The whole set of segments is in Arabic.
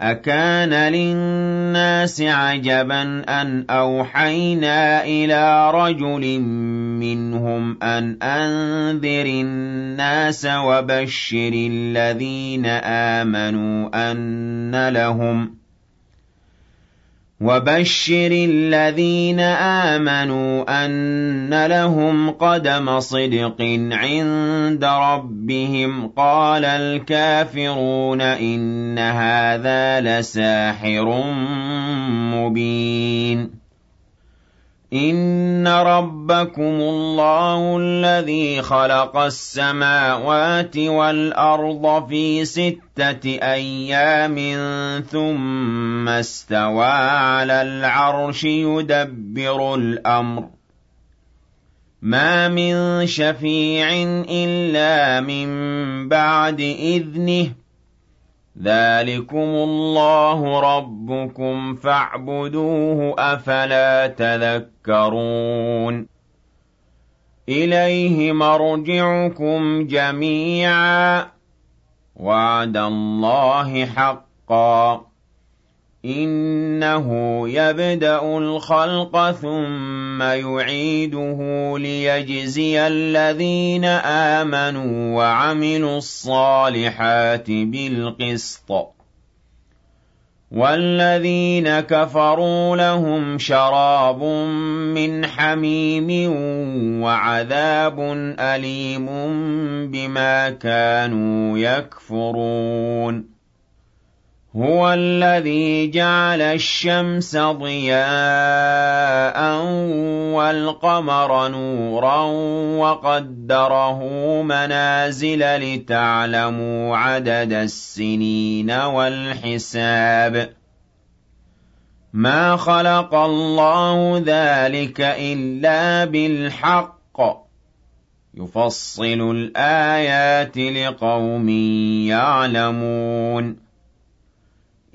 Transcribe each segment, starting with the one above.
أكان للناس عجبا أن أوحينا إلى رجل منهم أن أنذر الناس وبشر الذين آمنوا أن لهم وبشر الذين آمنوا أن لهم قدم صدق عند ربهم. قال الكافرون إن هذا لساحر مبين. إِنَّ رَبَّكُمُ اللَّهُ الَّذِي خَلَقَ السَّمَاوَاتِ وَالْأَرْضَ فِي سِتَّةِ أَيَّامٍ ثُمَّ اسْتَوَىٰ عَلَى الْعَرْشِ يُدَبِّرُ الْأَمْرَ ۖ مَا مِن شَفِيعٍ إِلَّا مِن بَعْدِ إِذْنِهِ ذَٰلِكُمُ اللَّهُ رَبُّكُمْ فَاعْبُدُوهُ ۚ أَفَلَا تَذَكَّرُونَ إِلَيْهِ مَرْجِعُكُمْ جَمِيعًا ۖ وَعْدَ اللَّهِ حَقًّا إِنَّهُ يَبْدَأُ الْخَلْقَ ثُمَّ يُعِيدُهُ لِيَجْزِيَ الَّذِينَ آمَنُوا وَعَمِلُوا الصَّالِحَاتِ بِالْقِسْطِ ۚ. وَالَّذِينَ كَفَرُوا لَهُمْ شَرَابٌ مِّنْ حَمِيمٍ وَعَذَابٌ أَلِيمٌ بِمَا كَانُوا يَكْفُرُونَ. هُوَ الَّذِي جَعَلَ الشَّمْسَ ضِيَاءً وَالْقَمَرَ نُورًا وَقَدَّرَهُ مَنَازِلَ لِتَعْلَمُوا عَدَدَ السِّنِينَ وَالْحِسَابَ ۚ. مَا خَلَقَ اللَّهُ ذَٰلِكَ إِلَّا بِالْحَقِّ ۚ. يُفَصِّلُ الْآيَاتِ لِقَوْمٍ يَعْلَمُونَ.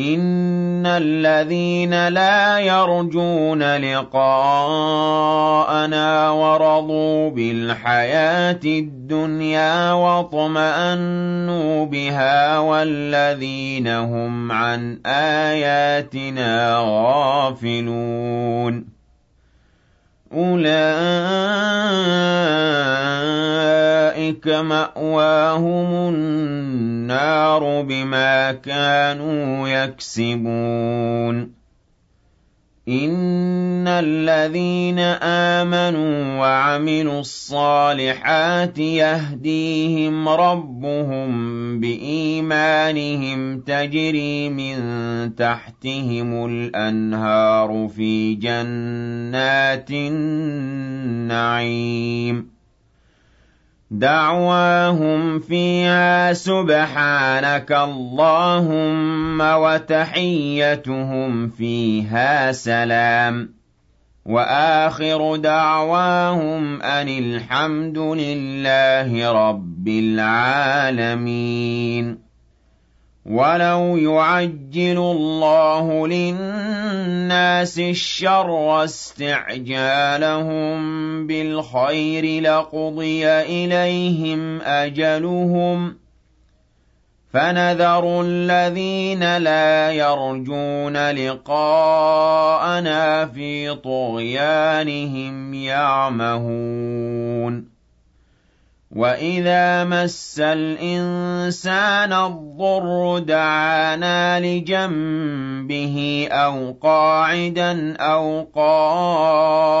إِنَّ الَّذِينَ لَا يَرْجُونَ لِقَاءَنَا وَرَضُوا بِالْحَيَاةِ الدُّنْيَا وَاطْمَأَنُّوا بِهَا وَالَّذِينَ هُمْ عَنْ آيَاتِنَا غَافِلُونَ أُولَٰئِكَ مَأْوَاهُمُ النَّارُ بِمَا كَانُوا يَكْسِبُونَ. الَّذِينَ آمَنُوا وَعَمِلُوا الصَّالِحَاتِ يَهْدِيهِمْ رَبُّهُم بِإِيمَانِهِمْ تَجْرِي مِن تَحْتِهِمُ الْأَنْهَارُ فِي جَنَّاتِ النَّعِيمِ. دَعْوَاهُمْ فِيهَا سُبْحَانَكَ اللَّهُمَّ وَتَحِيَّتُهُمْ فِيهَا سَلَامٌ. وَآخِرُ دَعْوَاهُمْ أَنِ الْحَمْدُ لِلَّهِ رَبِّ الْعَالَمِينَ. وَلَوْ يُعَجِّلُ اللَّهُ لِلنَّاسِ الشَّرَّ اسْتِعْجَالَهُم بِالْخَيْرِ لَقُضِيَ إِلَيْهِمْ أَجَلُهُمْ ۖ فَنَذَرُ الَّذِينَ لَا يَرْجُونَ لِقَاءَنَا فِي طُغْيَانِهِمْ يَعْمَهُونَ وَإِذَا مَسَّ الْإِنسَانَ الضُّرُّ دَعَانَا لِجَنبِهِ أَوْ قَاعِدًا أَوْ قَائِمًا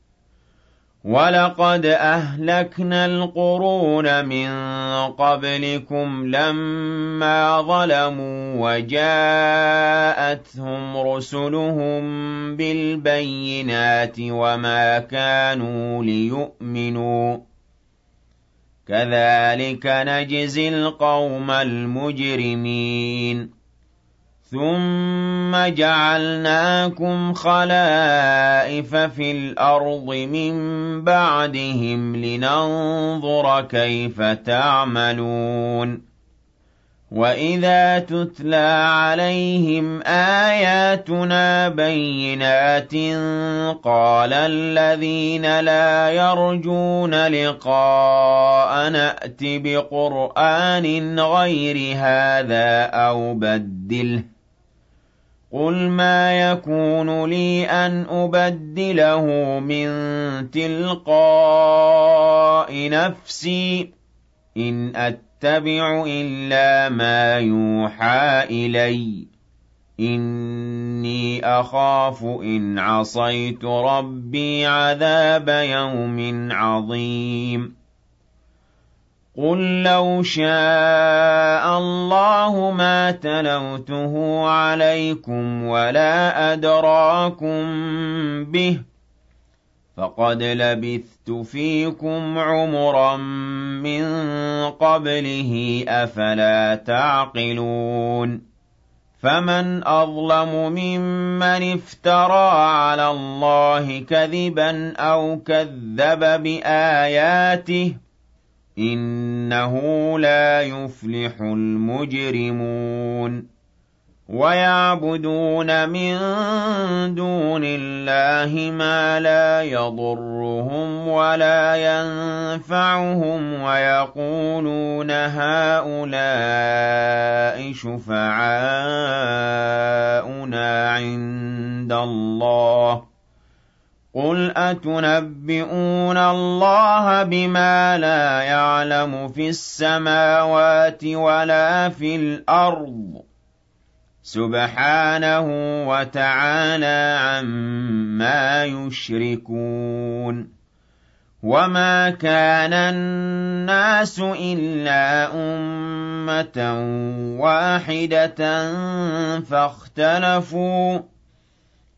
وَلَقَدْ أَهْلَكْنَا الْقُرُونَ مِن قَبْلِكُمْ لَمَّا ظَلَمُوا وَجَاءَتْهُمْ رُسُلُهُم بِالْبَيِّنَاتِ وَمَا كَانُوا لِيُؤْمِنُوا ۚ كَذَٰلِكَ نَجْزِي الْقَوْمَ الْمُجْرِمِينَ ثُمَّ جَعَلْنَاكُمْ خَلَائِفَ فِي الْأَرْضِ مِن بَعْدِهِمْ لِنَنظُرَ كَيْفَ تَعْمَلُونَ وَإِذَا تُتْلَىٰ عَلَيْهِمْ آيَاتُنَا بَيِّنَاتٍ قَالَ الَّذِينَ لَا يَرْجُونَ لِقَاءَنَا ائْتِ بِقُرْآنٍ غَيْرِ هَٰذَا أَوْ بَدِّلْهُ قُلْ مَا يَكُونُ لِي أَنْ أُبَدِّلَهُ مِن تِلْقَاءِ نَفْسِي ۖ إِنْ أَتَّبِعُ إِلَّا مَا يُوحَىٰ إِلَيَّ ۖ إِنِّي أَخَافُ إِنْ عَصَيْتُ رَبِّي عَذَابَ يَوْمٍ عَظِيمٍ قُل لَّوْ شَاءَ اللَّهُ مَا تَلَوْتُهُ عَلَيْكُمْ وَلَا أَدْرَاكُم بِهِ ۖ فَقَدْ لَبِثْتُ فِيكُمْ عُمُرًا مِّن قَبْلِهِ ۚ أَفَلَا تَعْقِلُونَ فَمَنْ أَظْلَمُ مِمَّنِ افْتَرَىٰ عَلَى اللَّهِ كَذِبًا أَوْ كَذَّبَ بِآيَاتِهِ إِنَّهُ لَا يُفْلِحُ الْمُجْرِمُونَ وَيَعْبُدُونَ مِن دُونِ اللَّهِ مَا لَا يَضُرُّهُمْ وَلَا يَنفَعُهُمْ وَيَقُولُونَ هَٰؤُلَاءِ شُفَعَاؤُنَا عِندَ اللَّهِ قُلْ أَتُنَبِّئُونَ اللَّهَ بِمَا لَا يَعْلَمُ فِي السَّمَاوَاتِ وَلَا فِي الْأَرْضِ ۚ سُبْحَانَهُ وَتَعَالَىٰ عَمَّا يُشْرِكُونَ وَمَا كَانَ النَّاسُ إِلَّا أُمَّةً وَاحِدَةً فَاخْتَلَفُوا ۚ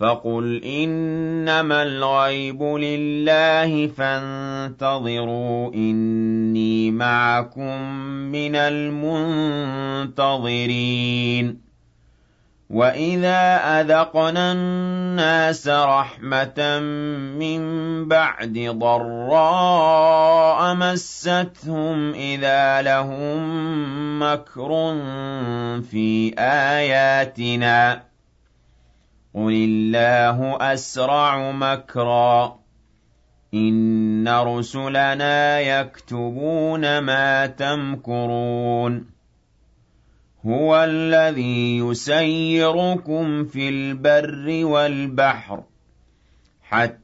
فَقُلْ إِنَّمَا الْغَيْبُ لِلَّهِ فَانتَظِرُوا إِنِّي مَعَكُم مِّنَ الْمُنتَظِرِينَ وَإِذَا أَذَقْنَا النَّاسَ رَحْمَةً مِّن بَعْدِ ضَرَّاءَ مَسَّتْهُمْ إِذَا لَهُم مَّكْرٌ فِي آيَاتِنَا ۚ قُلِ اللَّهُ أَسْرَعُ مَكْرًا ۚ إِنَّ رُسُلَنَا يَكْتُبُونَ مَا تَمْكُرُونَ هُوَ الَّذِي يُسَيِّرُكُمْ فِي الْبَرِّ وَالْبَحْرِ حَتَّىٰ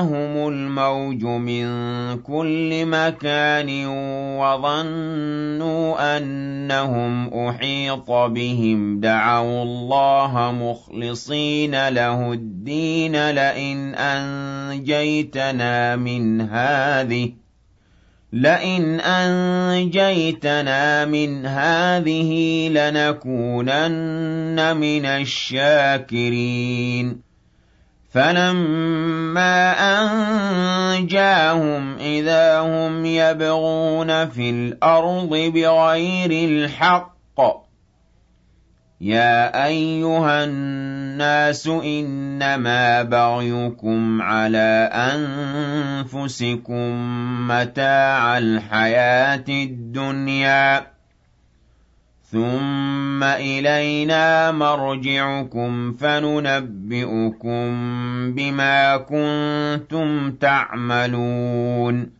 وجاءهم الموج من كل مكان وظنوا أنهم أحيط بهم. دعوا الله مخلصين له الدين لئن أنجيتنا من هذه لئن أنجيتنا من هذه لنكونن من الشاكرين. فَلَمَّا أَنجَاهُمْ إِذَا هُمْ يَبْغُونَ فِي الْأَرْضِ بِغَيْرِ الْحَقِّ ۗ يَا أَيُّهَا النَّاسُ إِنَّمَا بَغْيُكُمْ عَلَىٰ أَنفُسِكُم ۖ مَّتَاعَ الْحَيَاةِ الدُّنْيَا ثُمَّ إِلَيْنَا مَرْجِعُكُمْ فَنُنَبِّئُكُم بِمَا كُنتُمْ تَعْمَلُونَ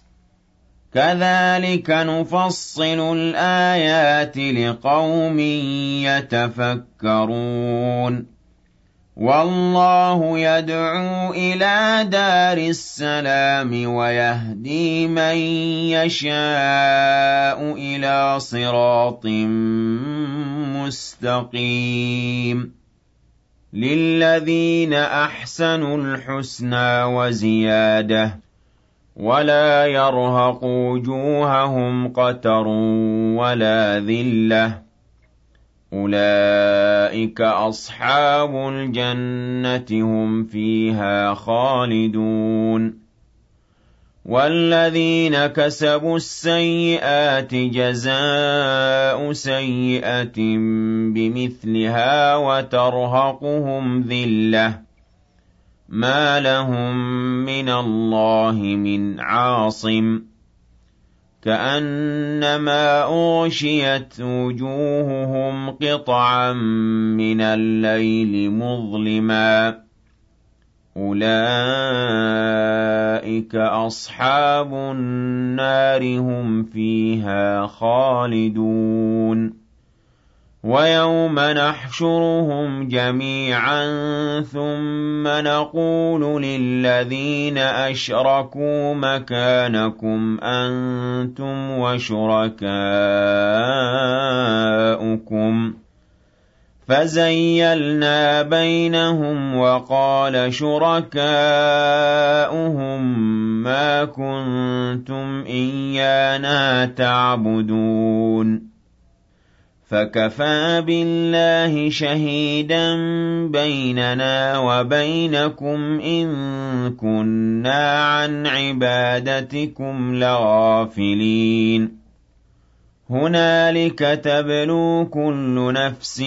كَذَٰلِكَ نُفَصِّلُ الْآيَاتِ لِقَوْمٍ يَتَفَكَّرُونَ. وَاللَّهُ يَدْعُو إِلَىٰ دَارِ السَّلَامِ وَيَهْدِي مَن يَشَاءُ إِلَىٰ صِرَاطٍ مُّسْتَقِيمٍ. لِلَّذِينَ أَحْسَنُوا الْحُسْنَىٰ وَزِيَادَةٌ وَلَا يَرْهَقُ وُجُوهَهُمْ قَتَرٌ وَلَا ذِلَّةٌ ۚ. أُولَٰئِكَ أَصْحَابُ الْجَنَّةِ ۖ هُمْ فِيهَا خَالِدُونَ. وَالَّذِينَ كَسَبُوا السَّيِّئَاتِ جَزَاءُ سَيِّئَةٍ بِمِثْلِهَا وَتَرْهَقُهُمْ ذِلَّةٌ. مَّا لَهُم مِّنَ اللَّهِ مِنْ عَاصِمٍ كَأَنَّمَا أُغْشِيَتْ وُجُوهُهُمْ قِطَعًا مِّنَ اللَّيْلِ مُظْلِمًا ۚ أُولَٰئِكَ أَصْحَابُ النَّارِ ۖ هُمْ فِيهَا خَالِدُونَ وَيَوْمَ نَحْشُرُهُمْ جَمِيعًا ثُمَّ نَقُولُ لِلَّذِينَ أَشْرَكُوا مَكَانَكُمْ أَنتُمْ وَشُرَكَاؤُكُمْ ۚ. فَزَيَّلْنَا بَيْنَهُمْ وَقَالَ شُرَكَاؤُهُم مَّا كُنتُمْ إِيَّانَا تَعْبُدُونَ. فَكَفَىٰ بِاللَّهِ شَهِيدًا بَيْنَنَا وَبَيْنَكُمْ إِن كُنَّا عَنْ عِبَادَتِكُمْ لَغَافِلِينَ. هُنَالِكَ تَبْلُو كُلُّ نَفْسٍ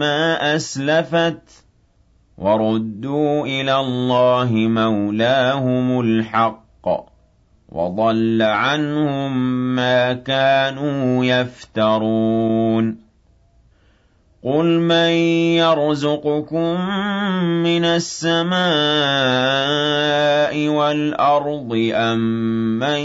مَّا أَسْلَفَتْ ۚ وَرُدُّوا إِلَى اللَّهِ مَوْلَاهُمُ الْحَقِّ. وَضَلَّ عَنْهُم مَّا كَانُوا يَفْتَرُونَ. قُلْ مَن يَرْزُقُكُم مِّنَ السَّمَاءِ وَالْأَرْضِ أَمَّن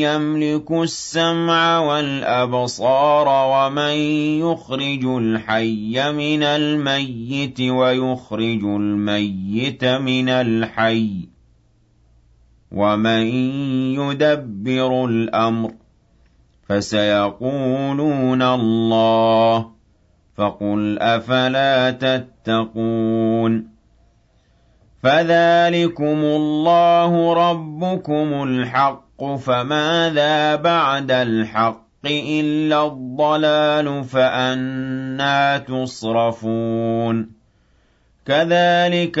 يَمْلِكُ السَّمْعَ وَالْأَبْصَارَ وَمَن يُخْرِجُ الْحَيَّ مِنَ الْمَيِّتِ وَيُخْرِجُ الْمَيِّتَ مِنَ الْحَيِّ وَمَن يُدَبِّرُ الْأَمْرَ ۚ فَسَيَقُولُونَ اللَّهُ ۚ فَقُلْ أَفَلَا تَتَّقُونَ فَذَٰلِكُمُ اللَّهُ رَبُّكُمُ الْحَقُّ ۖ فَمَاذَا بَعْدَ الْحَقِّ إِلَّا الضَّلَالُ فَأَنَّىٰ تُصْرَفُونَ كَذَٰلِكَ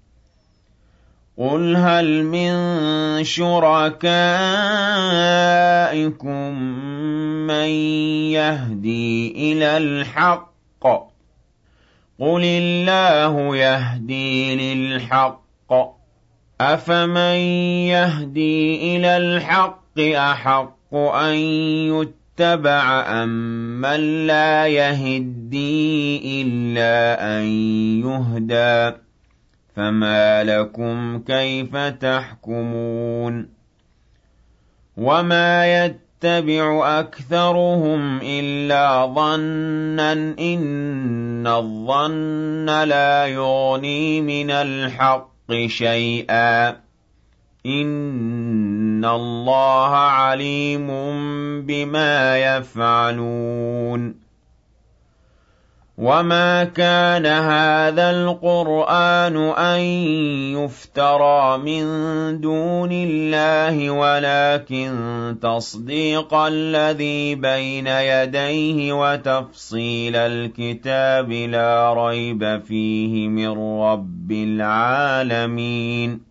قُلْ هَلْ مِن شُرَكَائِكُم مَّن يَهْدِي إِلَى الْحَقِّ ۚ؟ قُلِ اللَّهُ يَهْدِي لِلْحَقِّ ۗ. أَفَمَن يَهْدِي إِلَى الْحَقِّ أَحَقُّ أَن يُتَّبَعَ أَمَّن لَّا يَهِدِّي إِلَّا أَن يُهْدَىٰ؟ فَمَا لَكُمْ كَيْفَ تَحْكُمُونَ وَمَا يَتَّبِعُ أَكْثَرُهُمْ إِلَّا ظَنًّا ۚ إِنَّ الظَّنَّ لَا يُغْنِي مِنَ الْحَقِّ شَيْئًا ۚ إِنَّ اللَّهَ عَلِيمٌ بِمَا يَفْعَلُونَ وَمَا كَانَ هَٰذَا الْقُرْآنُ أَن يُفْتَرَىٰ مِن دُونِ اللَّهِ وَلَٰكِن تَصْدِيقَ الَّذِي بَيْنَ يَدَيْهِ وَتَفْصِيلَ الْكِتَابِ لَا رَيْبَ فِيهِ مِن رَّبِّ الْعَالَمِينَ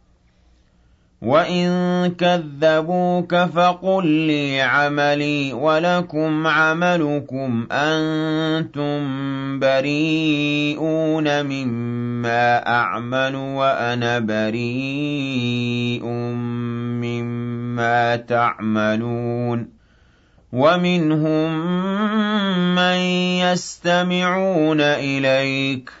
وَإِن كَذَّبُوكَ فَقُل لِّي عَمَلِي وَلَكُمْ عَمَلُكُمْ ۖ أَنتُم بَرِيئُونَ مِمَّا أَعْمَلُ وَأَنَا بَرِيءٌ مِّمَّا تَعْمَلُونَ وَمِنْهُم مَّن يَسْتَمِعُونَ إِلَيْكَ ۚ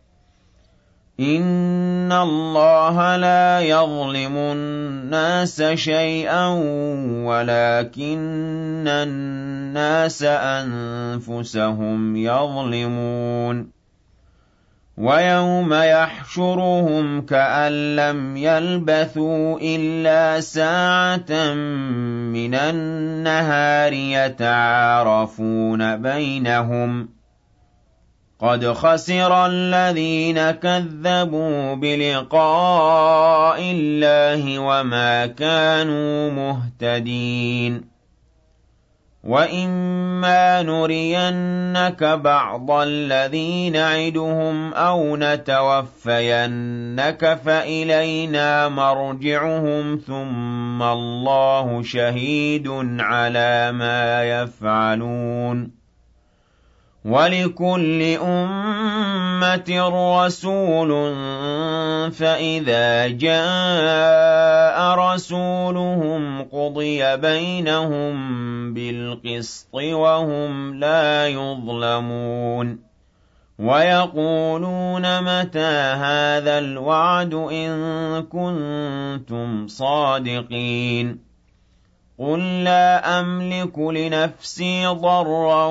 إِنَّ اللَّهَ لَا يَظْلِمُ النَّاسَ شَيْئًا وَلَٰكِنَّ النَّاسَ أَنفُسَهُمْ يَظْلِمُونَ وَيَوْمَ يَحْشُرُهُمْ كَأَن لَّمْ يَلْبَثُوا إِلَّا سَاعَةً مِّنَ النَّهَارِ يَتَعَارَفُونَ بَيْنَهُمْ ۚ قَدْ خَسِرَ الَّذِينَ كَذَّبُوا بِلِقَاءِ اللَّهِ وَمَا كَانُوا مُهْتَدِينَ وَإِمَّا نُرِيَنَّكَ بَعْضَ الَّذِي نَعِدُهُمْ أَوْ نَتَوَفَّيَنَّكَ فَإِلَيْنَا مَرْجِعُهُمْ ثُمَّ اللَّهُ شَهِيدٌ عَلَىٰ مَا يَفْعَلُونَ وَلِكُلِّ أُمَّةٍ رَّسُولٌ ۖ فَإِذَا جَاءَ رَسُولُهُمْ قُضِيَ بَيْنَهُم بِالْقِسْطِ وَهُمْ لَا يُظْلَمُونَ وَيَقُولُونَ مَتَىٰ هَٰذَا الْوَعْدُ إِن كُنتُمْ صَادِقِينَ قُل لَّا أَمْلِكُ لِنَفْسِي ضَرًّا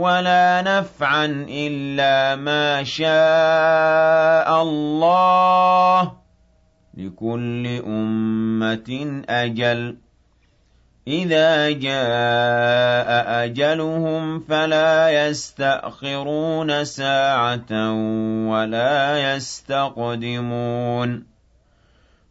وَلَا نَفْعًا إِلَّا مَا شَاءَ اللَّهُ ۗ لِكُلِّ أُمَّةٍ أَجَلٌ ۚ إِذَا جَاءَ أَجَلُهُمْ فَلَا يَسْتَأْخِرُونَ سَاعَةً ۖ وَلَا يَسْتَقْدِمُونَ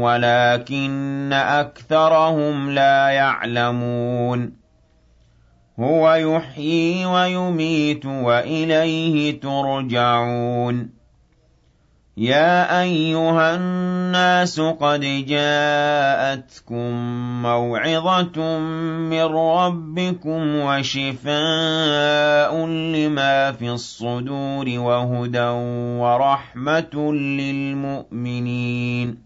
وَلَٰكِنَّ أَكْثَرَهُمْ لَا يَعْلَمُونَ. هُوَ يُحْيِي وَيُمِيتُ وَإِلَيْهِ تُرْجَعُونَ. يَا أَيُّهَا النَّاسُ قَدْ جَاءَتْكُم مَّوْعِظَةٌ مِّن رَّبِّكُمْ وَشِفَاءٌ لِّمَا فِي الصُّدُورِ وَهُدًى وَرَحْمَةٌ لِّلْمُؤْمِنِينَ.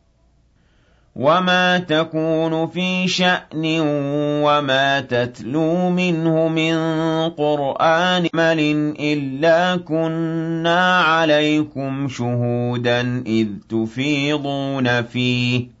وَمَا تَكُونُ فِي شَأْنٍ وَمَا تَتْلُو مِنْهُ مِن قُرْآنٍ مَّلٍ إِلَّا كُنَّا عَلَيْكُمْ شُهُودًا إِذْ تُفِيضُونَ فِيهِ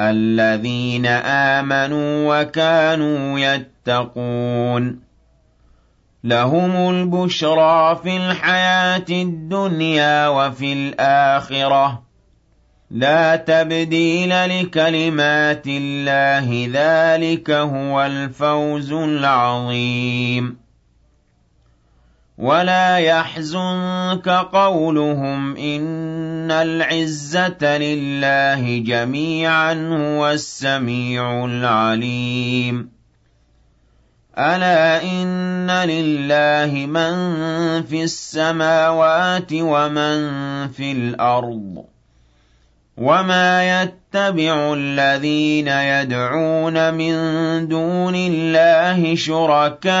الَّذِينَ آمَنُوا وَكَانُوا يَتَّقُونَ. لَهُمُ الْبُشْرَىٰ فِي الْحَيَاةِ الدُّنْيَا وَفِي الْآخِرَةِ ۚ. لَا تَبْدِيلَ لِكَلِمَاتِ اللَّهِ ۚ ذَٰلِكَ هُوَ الْفَوْزُ الْعَظِيمُ. وَلَا يَحْزُنكَ قَوْلُهُمْ إِنَّ الْعِزَّةَ لِلَّهِ جَمِيعًا هُوَ السَّمِيعُ الْعَلِيمُ. أَلَا إِنَّ لِلَّهِ مَن فِي السَّمَاوَاتِ وَمَن فِي الْأَرْضِ وَمَا يَتَّبِعُ الَّذِينَ يَدْعُونَ مِن دُونِ اللَّهِ شُرَكَاءَ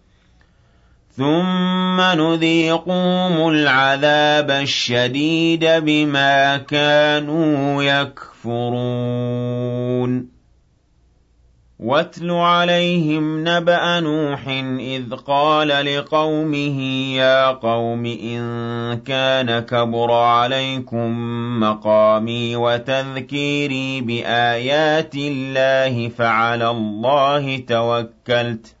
ثُمَّ نُذِيقُهُمُ الْعَذَابَ الشَّدِيدَ بِمَا كَانُوا يَكْفُرُونَ وَاتْلُ عَلَيْهِمْ نَبَأَ نُوحٍ إِذْ قَالَ لِقَوْمِهِ يَا قَوْمِ إِن كَانَ كَبُرَ عَلَيْكُم مَّقَامِي وَتَذْكِيرِي بِآيَاتِ اللَّهِ فَعَلَى اللَّهِ تَوَكَّلْتُ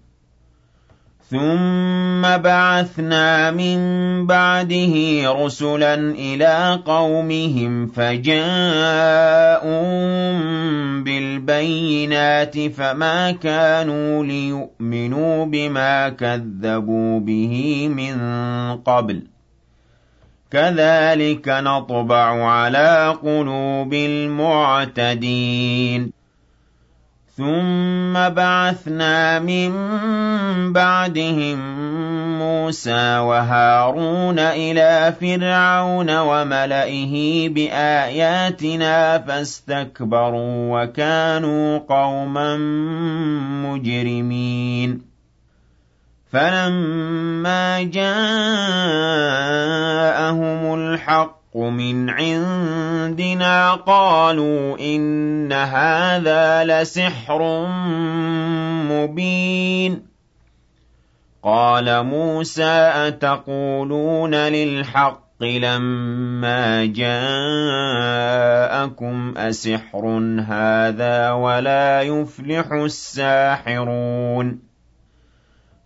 ثُمَّ بَعَثْنَا مِن بَعْدِهِ رُسُلًا إِلَىٰ قَوْمِهِمْ فَجَاءُوهُم بِالْبَيِّنَاتِ فَمَا كَانُوا لِيُؤْمِنُوا بِمَا كَذَّبُوا بِهِ مِن قَبْلُ ۚ كَذَٰلِكَ نَطْبَعُ عَلَىٰ قُلُوبِ الْمُعْتَدِينَ ثُمَّ بَعَثْنَا مِن بَعْدِهِم مُّوسَىٰ وَهَارُونَ إِلَىٰ فِرْعَوْنَ وَمَلَئِهِ بِآيَاتِنَا فَاسْتَكْبَرُوا وَكَانُوا قَوْمًا مُّجْرِمِينَ فَلَمَّا جَاءَهُمُ الْحَقُّ الْحَقُّ مِنْ عِندِنَا قَالُوا إِنَّ هَٰذَا لَسِحْرٌ مُّبِينٌ. قَالَ مُوسَىٰ أَتَقُولُونَ لِلْحَقِّ لَمَّا جَاءَكُمْ أَسِحْرٌ هَٰذَا وَلَا يُفْلِحُ السَّاحِرُونَ.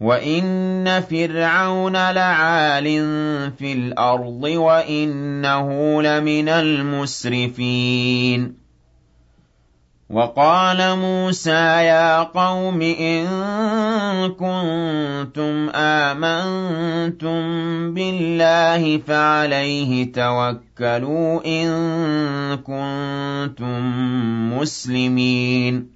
وَإِنَّ فِرْعَوْنَ لَعَالٍ فِي الْأَرْضِ وَإِنَّهُ لَمِنَ الْمُسْرِفِينَ وقال موسى يا قوم إن كنتم آمنتم بالله فعليه توكلوا إن كنتم مسلمين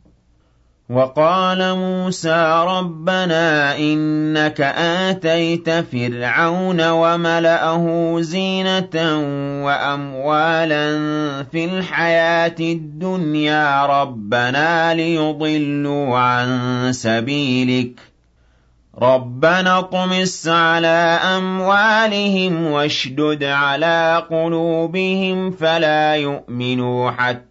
وقال موسى ربنا إنك آتيت فرعون وملأه زينة وأموالا في الحياة الدنيا ربنا ليضلوا عن سبيلك. ربنا اطمس على أموالهم واشدد على قلوبهم فلا يؤمنوا حتى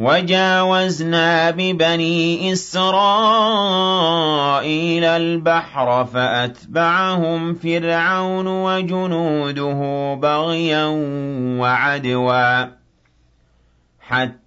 وَجَاوَزْنَا بِبَنِي إِسْرَائِيلَ الْبَحْرَ فَأَتْبَعَهُمْ فِرْعَوْنُ وَجُنُودُهُ بَغْيًا وَعَدْوًا حَتَّىٰ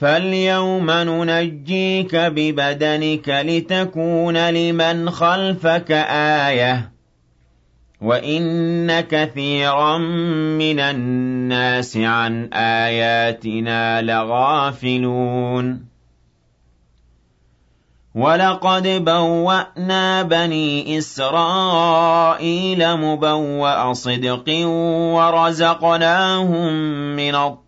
فَالْيَوْمَ نُنَجِّيكَ بِبَدَنِكَ لِتَكُونَ لِمَنْ خَلْفَكَ آيَةً ۚ وَإِنَّ كَثِيرًا مِّنَ النَّاسِ عَنْ آيَاتِنَا لَغَافِلُونَ وَلَقَدْ بَوَّأْنَا بَنِي إِسْرَائِيلَ مُبَوَّأَ صِدْقٍ وَرَزَقْنَاهُم مِّنَ الطَّيِّبَاتِ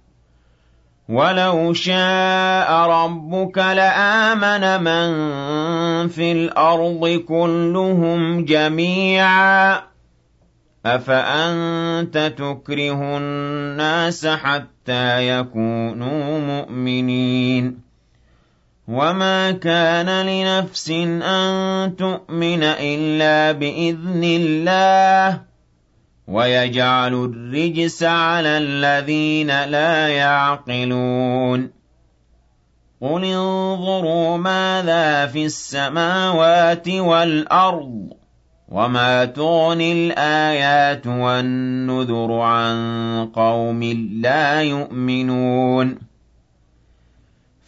وَلَوْ شَاءَ رَبُّكَ لَآمَنَ مَن فِي الْأَرْضِ كُلُّهُمْ جَمِيعًا ۚ. أَفَأَنتَ تُكْرِهُ النَّاسَ حَتَّىٰ يَكُونُوا مُؤْمِنِينَ؟ وَمَا كَانَ لِنَفْسٍ أَن تُؤْمِنَ إِلَّا بِإِذْنِ اللَّهِ. وَيَجْعَلُ الرِّجْسَ عَلَى الَّذِينَ لَا يَعْقِلُونَ. قُلِ انظُرُوا مَاذَا فِي السَّمَاوَاتِ وَالْأَرْضِ وَمَا تُغْنِي الْآيَاتُ وَالنُّذُرُ عَن قَوْمٍ لَّا يُؤْمِنُونَ.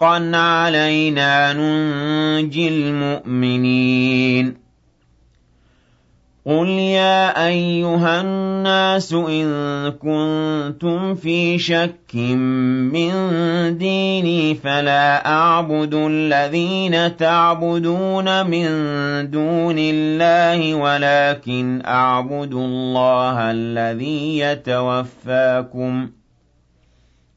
حَقًّا عَلَيْنَا نُنجِي الْمُؤْمِنِينَ قُلْ يَا أَيُّهَا النَّاسُ إِن كُنتُمْ فِي شَكٍّ مِّن دِينِي فَلَا أَعْبُدُ الَّذِينَ تَعْبُدُونَ مِن دُونِ اللَّهِ وَلَٰكِنْ أَعْبُدُ اللَّهَ الَّذِي يَتَوَفَّاكُمْ ۖ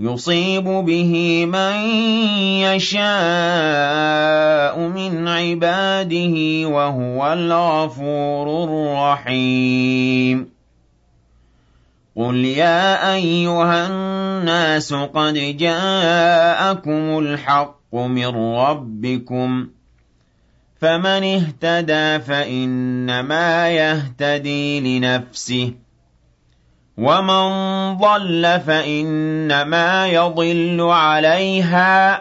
يُصِيبُ بِهِ مَن يَشَاءُ مِنْ عِبَادِهِ ۚ وَهُوَ الْغَفُورُ الرَّحِيمُ قُلْ يَا أَيُّهَا النَّاسُ قَدْ جَاءَكُمُ الْحَقُّ مِن رَّبِّكُمْ ۖ فَمَنِ اهْتَدَىٰ فَإِنَّمَا يَهْتَدِي لِنَفْسِهِ ۖ وَمَن ضَلَّ فَإِنَّمَا يَضِلُّ عَلَيْهَا ۖ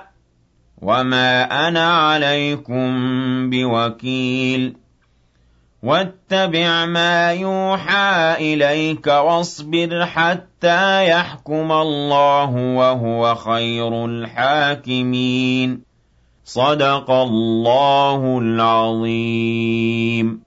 وَمَا أَنَا عَلَيْكُم بِوَكِيلٍ وَاتَّبِعْ مَا يُوحَىٰ إِلَيْكَ وَاصْبِرْ حَتَّىٰ يَحْكُمَ اللَّهُ ۖ وَهُوَ خَيْرُ الْحَاكِمِينَ صَدَقَ اللَّهُ الْعَظِيمُ